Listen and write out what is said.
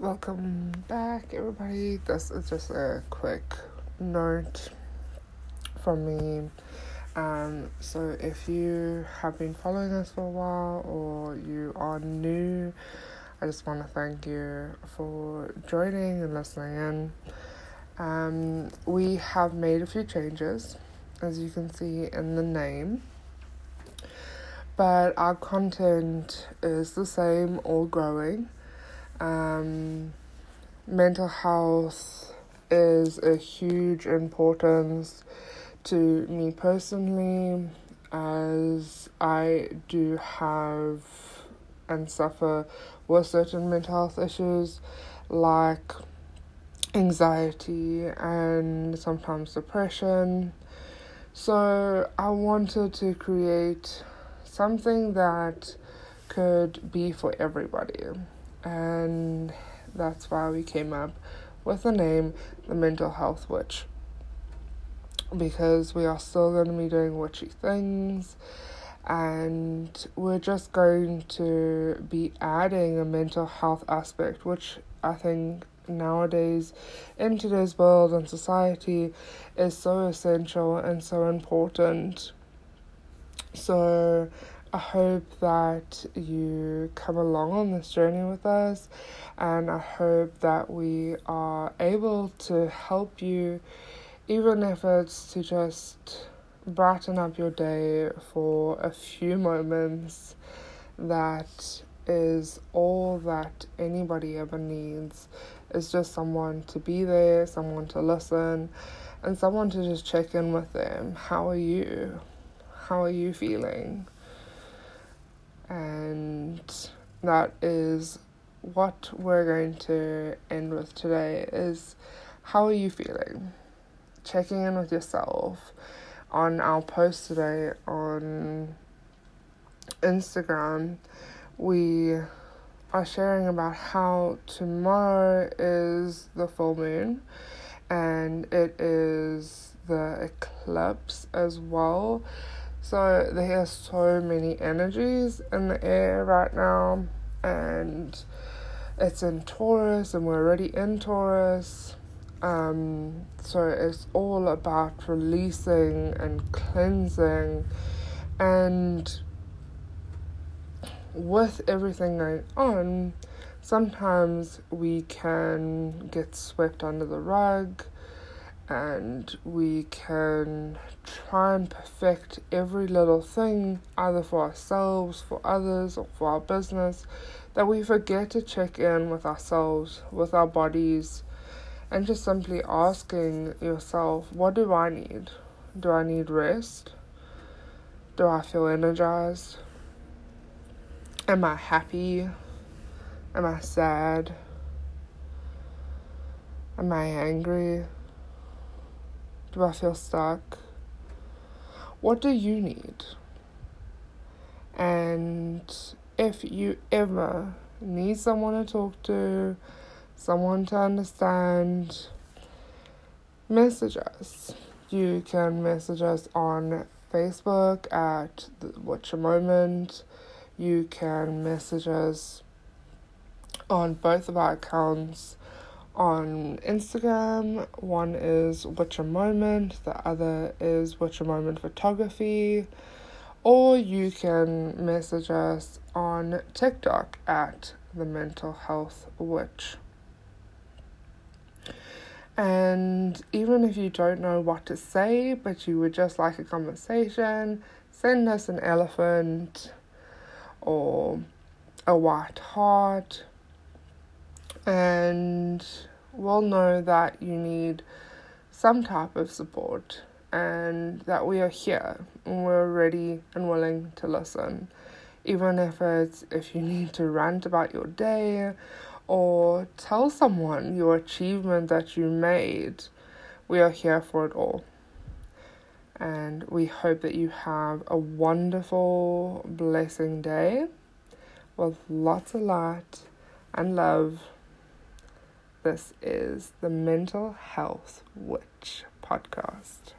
Welcome back, everybody. This is just a quick note from me. Um, so, if you have been following us for a while or you are new, I just want to thank you for joining and listening in. Um, we have made a few changes, as you can see in the name, but our content is the same or growing. Um, mental health is a huge importance to me personally, as I do have and suffer with certain mental health issues like anxiety and sometimes depression. So, I wanted to create something that could be for everybody and that's why we came up with the name the mental health witch. Because we are still going to be doing witchy things and we're just going to be adding a mental health aspect which i think nowadays in today's world and society is so essential and so important. So I hope that you come along on this journey with us, and I hope that we are able to help you, even if it's to just brighten up your day for a few moments. That is all that anybody ever needs. Is just someone to be there, someone to listen, and someone to just check in with them. How are you? How are you feeling? And that is what we're going to end with today is how are you feeling? Checking in with yourself on our post today on instagram. We are sharing about how tomorrow is the full moon and it is the eclipse as well so there are so many energies in the air right now, and it's in Taurus, and we're already in Taurus. Um, so it's all about releasing and cleansing, and with everything going on, sometimes we can get swept under the rug and we can try and perfect every little thing, either for ourselves, for others, or for our business, that we forget to check in with ourselves, with our bodies, and just simply asking yourself, what do I need? Do I need rest? Do I feel energized? Am I happy? Am I sad? Am I angry? Do I feel stuck? What do you need? And if you ever need someone to talk to, someone to understand, message us. You can message us on Facebook at Witch A Moment. You can message us on both of our accounts on Instagram. One is Witch A Moment, the other is Witch A Moment Photography. Or you can message us on TikTok at The Mental Health Witch. And even if you don't know what to say, but you would just like a conversation, send us an elephant or a white heart and will know that you need some type of support and that we are here and we're ready and willing to listen. Even if it's if you need to rant about your day or tell someone your achievement that you made, we are here for it all. And we hope that you have a wonderful, blessing day with lots of light and love. This is the Mental Health Witch podcast.